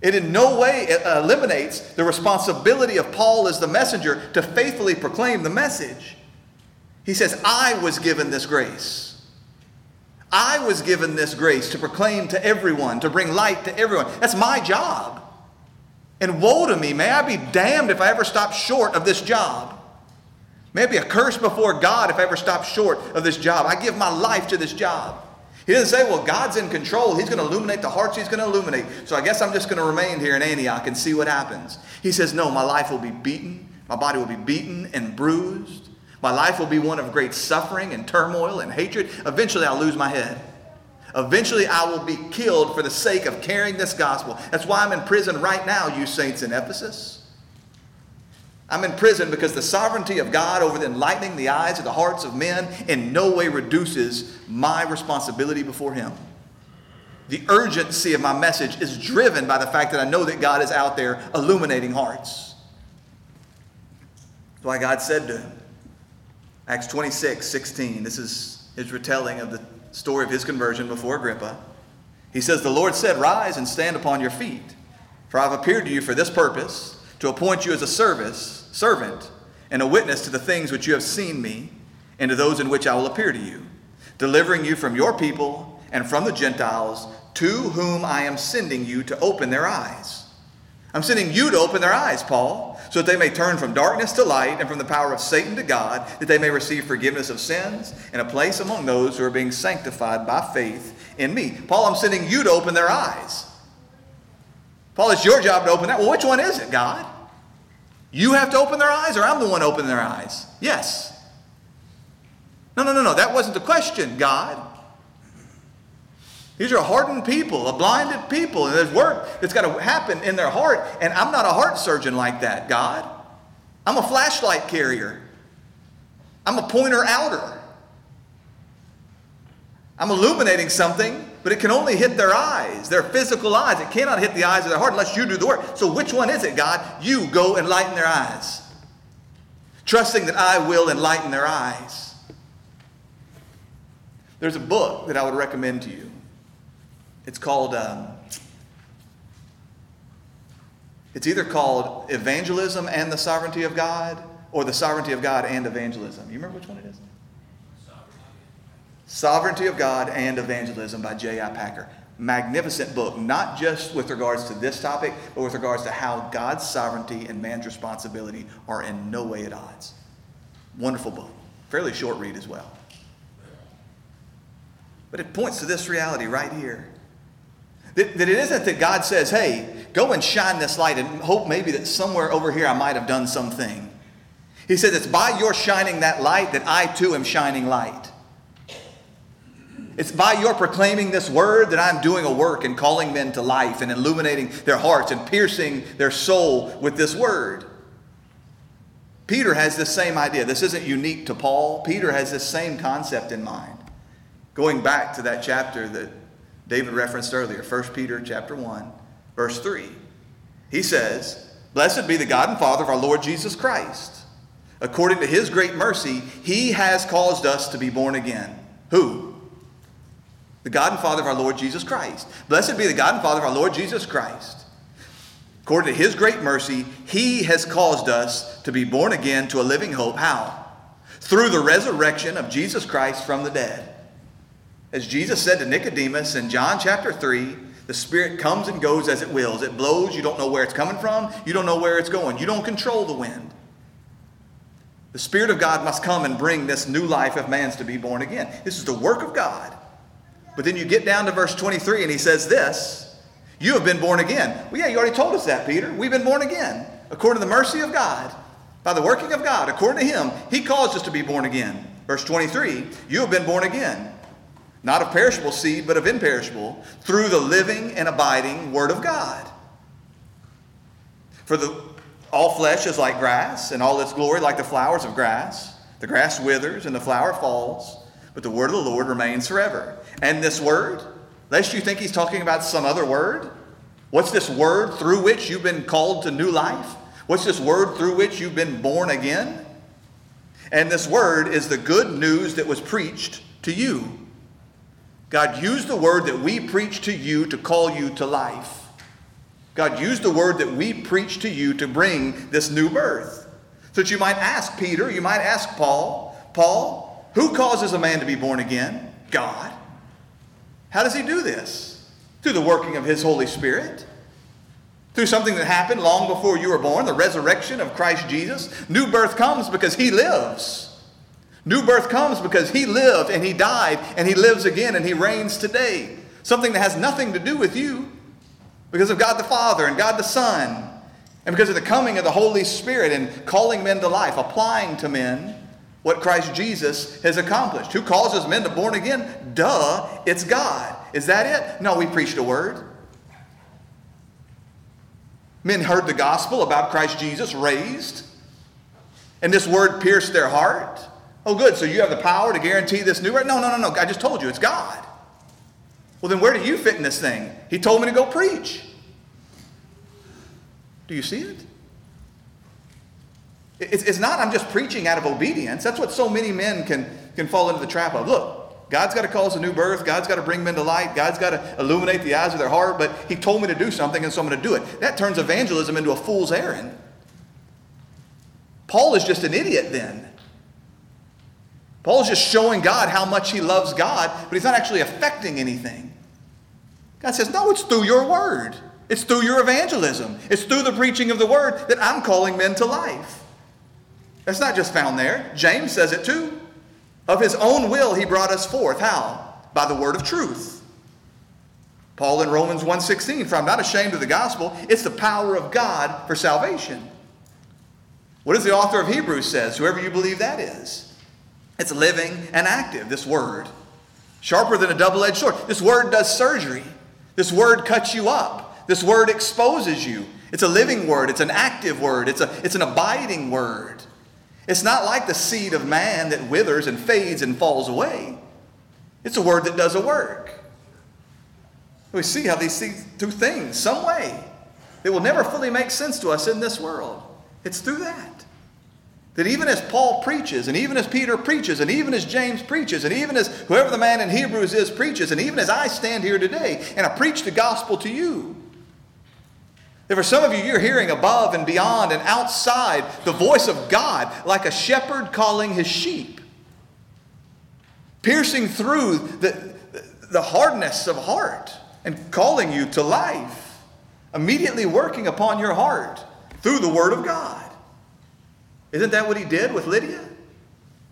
It in no way uh, eliminates the responsibility of Paul as the messenger to faithfully proclaim the message. He says, I was given this grace. I was given this grace to proclaim to everyone, to bring light to everyone. That's my job. And woe to me, may I be damned if I ever stop short of this job. May I be a curse before God if I ever stop short of this job. I give my life to this job. He doesn't say, well, God's in control. He's going to illuminate the hearts he's going to illuminate. So I guess I'm just going to remain here in Antioch and see what happens. He says, no, my life will be beaten. My body will be beaten and bruised. My life will be one of great suffering and turmoil and hatred. Eventually, I'll lose my head. Eventually, I will be killed for the sake of carrying this gospel. That's why I'm in prison right now, you saints in Ephesus. I'm in prison because the sovereignty of God over enlightening the eyes of the hearts of men in no way reduces my responsibility before Him. The urgency of my message is driven by the fact that I know that God is out there illuminating hearts. That's why God said to him, Acts 26, 16. This is his retelling of the story of his conversion before Agrippa. He says, The Lord said, Rise and stand upon your feet, for I have appeared to you for this purpose, to appoint you as a service, servant, and a witness to the things which you have seen me, and to those in which I will appear to you, delivering you from your people and from the Gentiles, to whom I am sending you to open their eyes. I'm sending you to open their eyes, Paul so that they may turn from darkness to light and from the power of Satan to God, that they may receive forgiveness of sins and a place among those who are being sanctified by faith in me. Paul, I'm sending you to open their eyes. Paul, it's your job to open that. Well, which one is it, God? You have to open their eyes, or I'm the one opening their eyes? Yes. No, no, no, no. That wasn't the question, God. These are hardened people, a blinded people, and there's work that's got to happen in their heart. And I'm not a heart surgeon like that, God. I'm a flashlight carrier. I'm a pointer outer. I'm illuminating something, but it can only hit their eyes, their physical eyes. It cannot hit the eyes of their heart unless you do the work. So, which one is it, God? You go enlighten their eyes, trusting that I will enlighten their eyes. There's a book that I would recommend to you. It's called, um, it's either called Evangelism and the Sovereignty of God or The Sovereignty of God and Evangelism. You remember which one it is? Sovereignty of God and Evangelism by J.I. Packer. Magnificent book, not just with regards to this topic, but with regards to how God's sovereignty and man's responsibility are in no way at odds. Wonderful book. Fairly short read as well. But it points to this reality right here that, that it isn't that God says, hey, go and shine this light and hope maybe that somewhere over here I might have done something. He says, it's by your shining that light that I too am shining light. It's by your proclaiming this word that I'm doing a work and calling men to life and illuminating their hearts and piercing their soul with this word. Peter has this same idea. This isn't unique to Paul. Peter has this same concept in mind. Going back to that chapter that David referenced earlier, 1 Peter chapter 1, verse 3. He says, Blessed be the God and Father of our Lord Jesus Christ. According to his great mercy, he has caused us to be born again. Who? The God and Father of our Lord Jesus Christ. Blessed be the God and Father of our Lord Jesus Christ. According to his great mercy, he has caused us to be born again to a living hope. How? Through the resurrection of Jesus Christ from the dead. As Jesus said to Nicodemus in John chapter 3, the Spirit comes and goes as it wills. It blows, you don't know where it's coming from, you don't know where it's going. You don't control the wind. The Spirit of God must come and bring this new life of man's to be born again. This is the work of God. But then you get down to verse 23 and he says this You have been born again. Well, yeah, you already told us that, Peter. We've been born again according to the mercy of God, by the working of God. According to him, he caused us to be born again. Verse 23 You have been born again, not of perishable seed, but of imperishable, through the living and abiding Word of God. For the, all flesh is like grass, and all its glory like the flowers of grass. The grass withers and the flower falls, but the word of the Lord remains forever. And this word, lest you think he's talking about some other word, what's this word through which you've been called to new life? What's this word through which you've been born again? And this word is the good news that was preached to you. God used the word that we preach to you to call you to life. God used the word that we preach to you to bring this new birth. So that you might ask Peter, you might ask Paul, Paul, who causes a man to be born again? God. How does he do this? Through the working of his Holy Spirit. Through something that happened long before you were born, the resurrection of Christ Jesus. New birth comes because he lives. New birth comes because he lived and he died and he lives again and he reigns today. Something that has nothing to do with you because of God the Father and God the Son and because of the coming of the Holy Spirit and calling men to life, applying to men what Christ Jesus has accomplished. Who causes men to born again? Duh, it's God. Is that it? No, we preached a word. Men heard the gospel about Christ Jesus raised, and this word pierced their heart. Oh, good. So you have the power to guarantee this new right? No, no, no, no. I just told you it's God. Well, then where do you fit in this thing? He told me to go preach. Do you see it? It's not I'm just preaching out of obedience. That's what so many men can, can fall into the trap of. Look, God's got to cause a new birth. God's got to bring men to light. God's got to illuminate the eyes of their heart. But He told me to do something, and so I'm going to do it. That turns evangelism into a fool's errand. Paul is just an idiot then. Paul's just showing God how much he loves God, but he's not actually affecting anything. God says, No, it's through your word. It's through your evangelism. It's through the preaching of the word that I'm calling men to life. That's not just found there. James says it too. Of his own will he brought us forth. How? By the word of truth. Paul in Romans 1:16, for I'm not ashamed of the gospel, it's the power of God for salvation. What does the author of Hebrews says? Whoever you believe that is. It's living and active, this word. Sharper than a double-edged sword. This word does surgery. This word cuts you up. This word exposes you. It's a living word. It's an active word. It's, a, it's an abiding word. It's not like the seed of man that withers and fades and falls away. It's a word that does a work. We see how these two things, some way, that will never fully make sense to us in this world. It's through that. That even as Paul preaches, and even as Peter preaches, and even as James preaches, and even as whoever the man in Hebrews is preaches, and even as I stand here today and I preach the gospel to you, that for some of you, you're hearing above and beyond and outside the voice of God like a shepherd calling his sheep, piercing through the, the hardness of heart and calling you to life, immediately working upon your heart through the Word of God. Isn't that what he did with Lydia?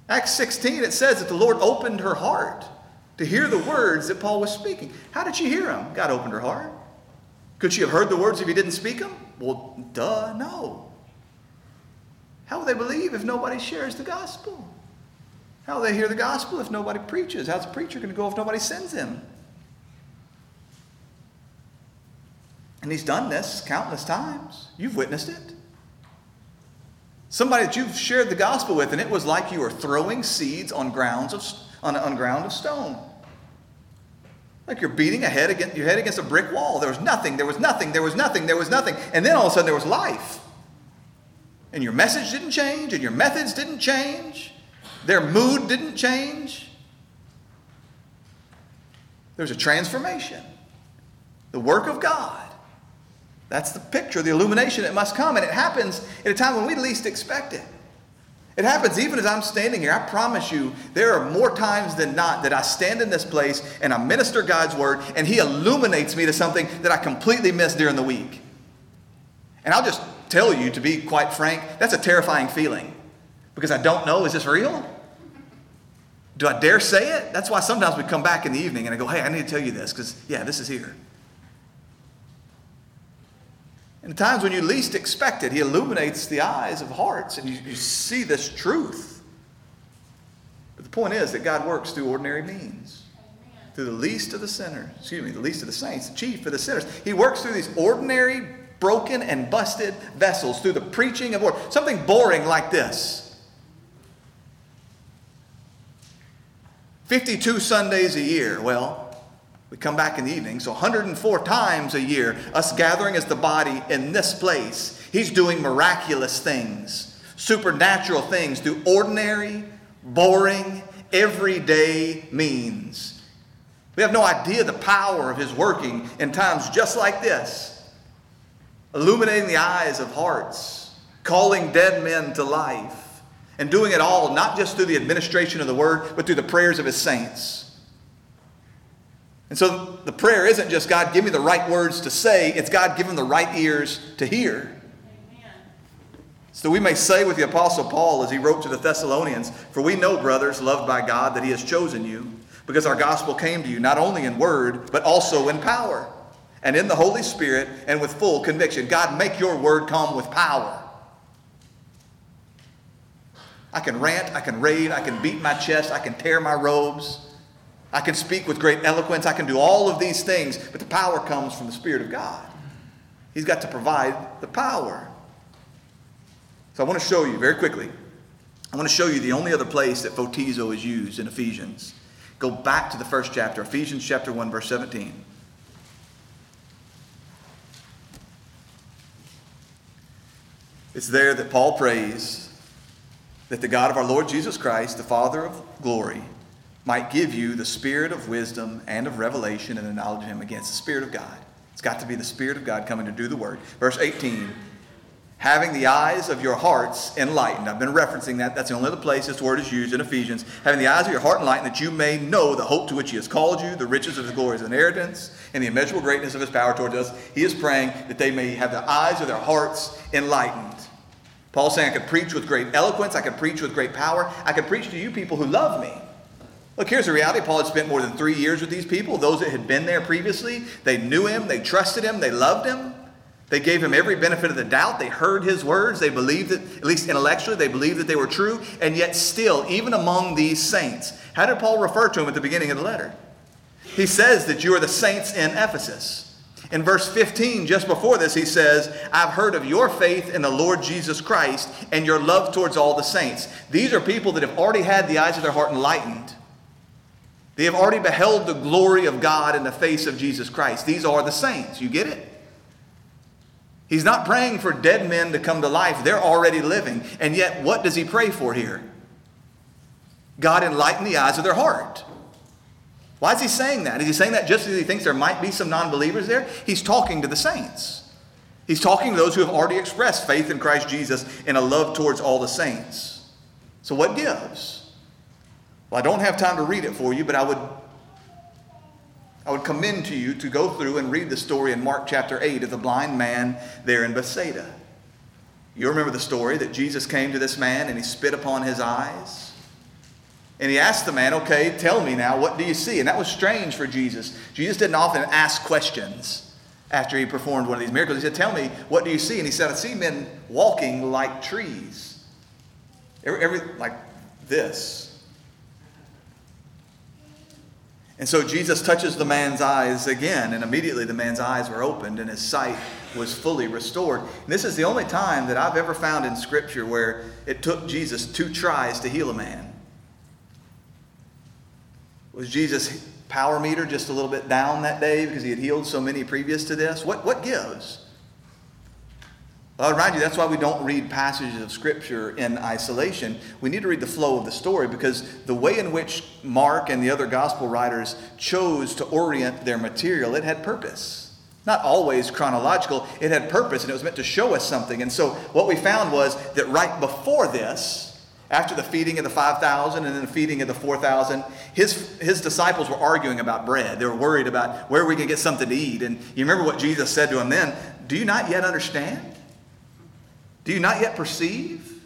Acts 16, it says that the Lord opened her heart to hear the words that Paul was speaking. How did she hear them? God opened her heart. Could she have heard the words if he didn't speak them? Well, duh, no. How will they believe if nobody shares the gospel? How will they hear the gospel if nobody preaches? How's a preacher going to go if nobody sends him? And he's done this countless times. You've witnessed it. Somebody that you've shared the gospel with, and it was like you were throwing seeds on grounds of on, on ground of stone. Like you're beating a head against, your head against a brick wall. There was nothing, there was nothing, there was nothing, there was nothing. And then all of a sudden there was life. And your message didn't change, and your methods didn't change, their mood didn't change. There's a transformation. The work of God. That's the picture, the illumination that must come. And it happens at a time when we least expect it. It happens even as I'm standing here. I promise you, there are more times than not that I stand in this place and I minister God's word and He illuminates me to something that I completely missed during the week. And I'll just tell you, to be quite frank, that's a terrifying feeling because I don't know, is this real? Do I dare say it? That's why sometimes we come back in the evening and I go, hey, I need to tell you this because, yeah, this is here. The times when you least expect it, He illuminates the eyes of hearts and you, you see this truth. But the point is that God works through ordinary means. Through the least of the sinners, excuse me, the least of the saints, the chief of the sinners. He works through these ordinary, broken, and busted vessels, through the preaching of word. Something boring like this. 52 Sundays a year. Well, we come back in the evening, so 104 times a year, us gathering as the body in this place. He's doing miraculous things, supernatural things through ordinary, boring, everyday means. We have no idea the power of His working in times just like this, illuminating the eyes of hearts, calling dead men to life, and doing it all not just through the administration of the Word, but through the prayers of His saints. And so the prayer isn't just God, give me the right words to say, it's God, give him the right ears to hear. So we may say with the Apostle Paul as he wrote to the Thessalonians, For we know, brothers, loved by God, that he has chosen you, because our gospel came to you not only in word, but also in power, and in the Holy Spirit, and with full conviction. God, make your word come with power. I can rant, I can rave, I can beat my chest, I can tear my robes. I can speak with great eloquence. I can do all of these things, but the power comes from the Spirit of God. He's got to provide the power. So I want to show you very quickly. I want to show you the only other place that photizo is used in Ephesians. Go back to the first chapter, Ephesians chapter 1, verse 17. It's there that Paul prays that the God of our Lord Jesus Christ, the Father of glory, might give you the spirit of wisdom and of revelation and the knowledge of Him. Against the Spirit of God. It's got to be the Spirit of God coming to do the work. Verse 18 having the eyes of your hearts enlightened. I've been referencing that. That's the only other place this word is used in Ephesians. Having the eyes of your heart enlightened, that you may know the hope to which He has called you, the riches of His glorious inheritance, and the immeasurable greatness of His power towards us. He is praying that they may have the eyes of their hearts enlightened. Paul's saying, I could preach with great eloquence, I could preach with great power, I could preach to you people who love me. Look, here's the reality. Paul had spent more than three years with these people, those that had been there previously. They knew him, they trusted him, they loved him. They gave him every benefit of the doubt. They heard his words. They believed that, at least intellectually, they believed that they were true. And yet, still, even among these saints, how did Paul refer to them at the beginning of the letter? He says that you are the saints in Ephesus. In verse 15, just before this, he says, I've heard of your faith in the Lord Jesus Christ and your love towards all the saints. These are people that have already had the eyes of their heart enlightened. They have already beheld the glory of God in the face of Jesus Christ. These are the saints. You get it? He's not praying for dead men to come to life. They're already living. And yet, what does he pray for here? God enlighten the eyes of their heart. Why is he saying that? Is he saying that just because he thinks there might be some non believers there? He's talking to the saints. He's talking to those who have already expressed faith in Christ Jesus and a love towards all the saints. So, what gives? Well, I don't have time to read it for you, but I would I would commend to you to go through and read the story in Mark chapter 8 of the blind man there in Bethsaida. You remember the story that Jesus came to this man and he spit upon his eyes. And he asked the man, Okay, tell me now, what do you see? And that was strange for Jesus. Jesus didn't often ask questions after he performed one of these miracles. He said, Tell me, what do you see? And he said, I see men walking like trees. Every, every like this. And so Jesus touches the man's eyes again, and immediately the man's eyes were opened and his sight was fully restored. And this is the only time that I've ever found in Scripture where it took Jesus two tries to heal a man. Was Jesus' power meter just a little bit down that day because he had healed so many previous to this? What, what gives? Well, I remind you, that's why we don't read passages of Scripture in isolation. We need to read the flow of the story because the way in which Mark and the other gospel writers chose to orient their material, it had purpose. Not always chronological, it had purpose and it was meant to show us something. And so what we found was that right before this, after the feeding of the 5,000 and then the feeding of the 4,000, his, his disciples were arguing about bread. They were worried about where we could get something to eat. And you remember what Jesus said to them then? Do you not yet understand? Do you not yet perceive?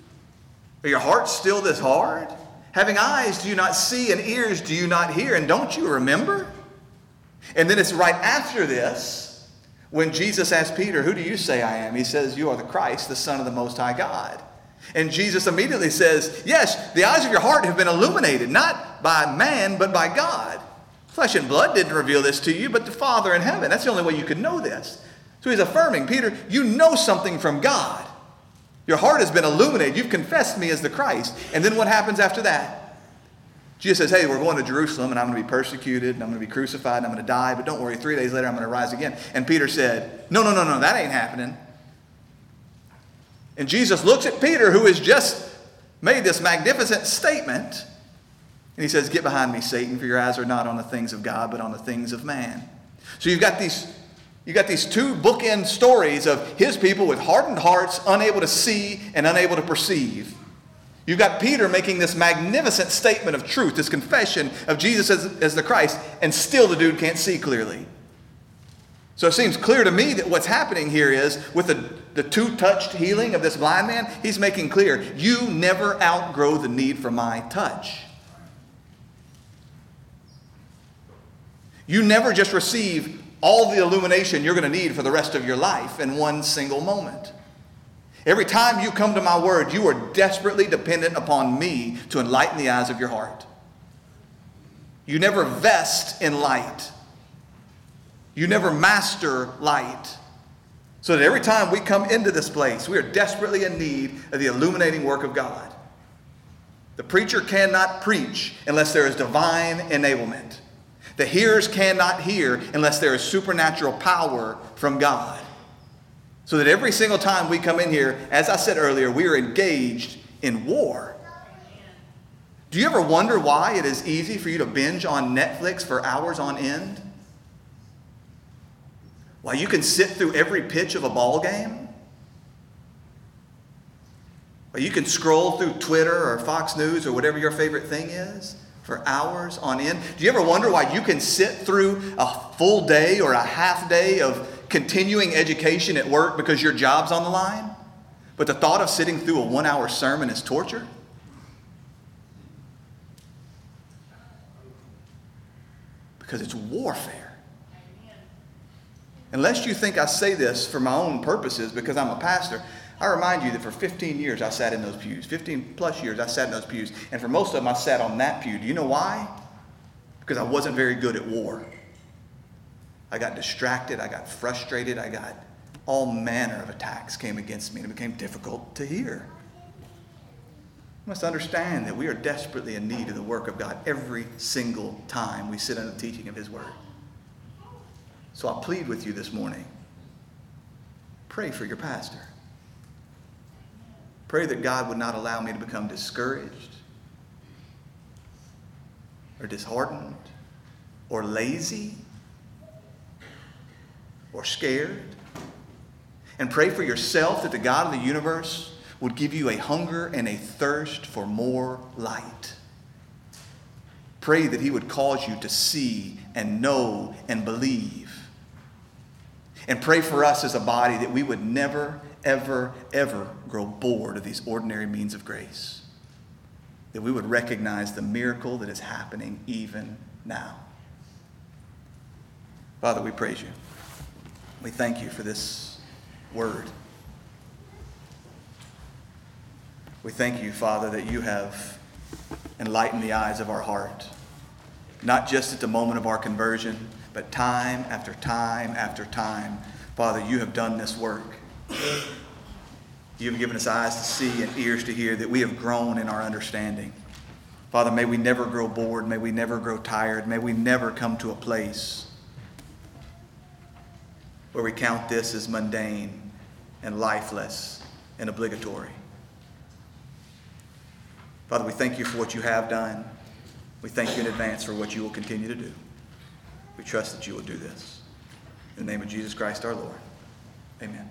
Are your hearts still this hard? Having eyes, do you not see? And ears, do you not hear? And don't you remember? And then it's right after this when Jesus asked Peter, Who do you say I am? He says, You are the Christ, the Son of the Most High God. And Jesus immediately says, Yes, the eyes of your heart have been illuminated, not by man, but by God. Flesh and blood didn't reveal this to you, but the Father in heaven. That's the only way you could know this. So he's affirming, Peter, you know something from God. Your heart has been illuminated. You've confessed me as the Christ. And then what happens after that? Jesus says, Hey, we're going to Jerusalem and I'm going to be persecuted and I'm going to be crucified and I'm going to die, but don't worry, three days later I'm going to rise again. And Peter said, No, no, no, no, that ain't happening. And Jesus looks at Peter, who has just made this magnificent statement, and he says, Get behind me, Satan, for your eyes are not on the things of God, but on the things of man. So you've got these you got these two bookend stories of his people with hardened hearts, unable to see and unable to perceive. You've got Peter making this magnificent statement of truth, this confession of Jesus as, as the Christ, and still the dude can't see clearly. So it seems clear to me that what's happening here is with the, the two touched healing of this blind man, he's making clear you never outgrow the need for my touch. You never just receive all the illumination you're going to need for the rest of your life in one single moment. Every time you come to my word, you are desperately dependent upon me to enlighten the eyes of your heart. You never vest in light. You never master light. So that every time we come into this place, we are desperately in need of the illuminating work of God. The preacher cannot preach unless there is divine enablement. The hearers cannot hear unless there is supernatural power from God. So that every single time we come in here, as I said earlier, we are engaged in war. Do you ever wonder why it is easy for you to binge on Netflix for hours on end? Why you can sit through every pitch of a ball game? Why you can scroll through Twitter or Fox News or whatever your favorite thing is? For hours on end? Do you ever wonder why you can sit through a full day or a half day of continuing education at work because your job's on the line? But the thought of sitting through a one hour sermon is torture? Because it's warfare. Unless you think I say this for my own purposes because I'm a pastor, I remind you that for 15 years I sat in those pews. 15 plus years I sat in those pews. And for most of them I sat on that pew. Do you know why? Because I wasn't very good at war. I got distracted. I got frustrated. I got all manner of attacks came against me and it became difficult to hear. You must understand that we are desperately in need of the work of God every single time we sit under the teaching of His Word. So I plead with you this morning pray for your pastor. Pray that God would not allow me to become discouraged or disheartened or lazy or scared. And pray for yourself that the God of the universe would give you a hunger and a thirst for more light. Pray that He would cause you to see and know and believe. And pray for us as a body that we would never ever, ever grow bored of these ordinary means of grace. That we would recognize the miracle that is happening even now. Father, we praise you. We thank you for this word. We thank you, Father, that you have enlightened the eyes of our heart, not just at the moment of our conversion, but time after time after time. Father, you have done this work. You have given us eyes to see and ears to hear that we have grown in our understanding. Father, may we never grow bored. May we never grow tired. May we never come to a place where we count this as mundane and lifeless and obligatory. Father, we thank you for what you have done. We thank you in advance for what you will continue to do. We trust that you will do this. In the name of Jesus Christ our Lord. Amen.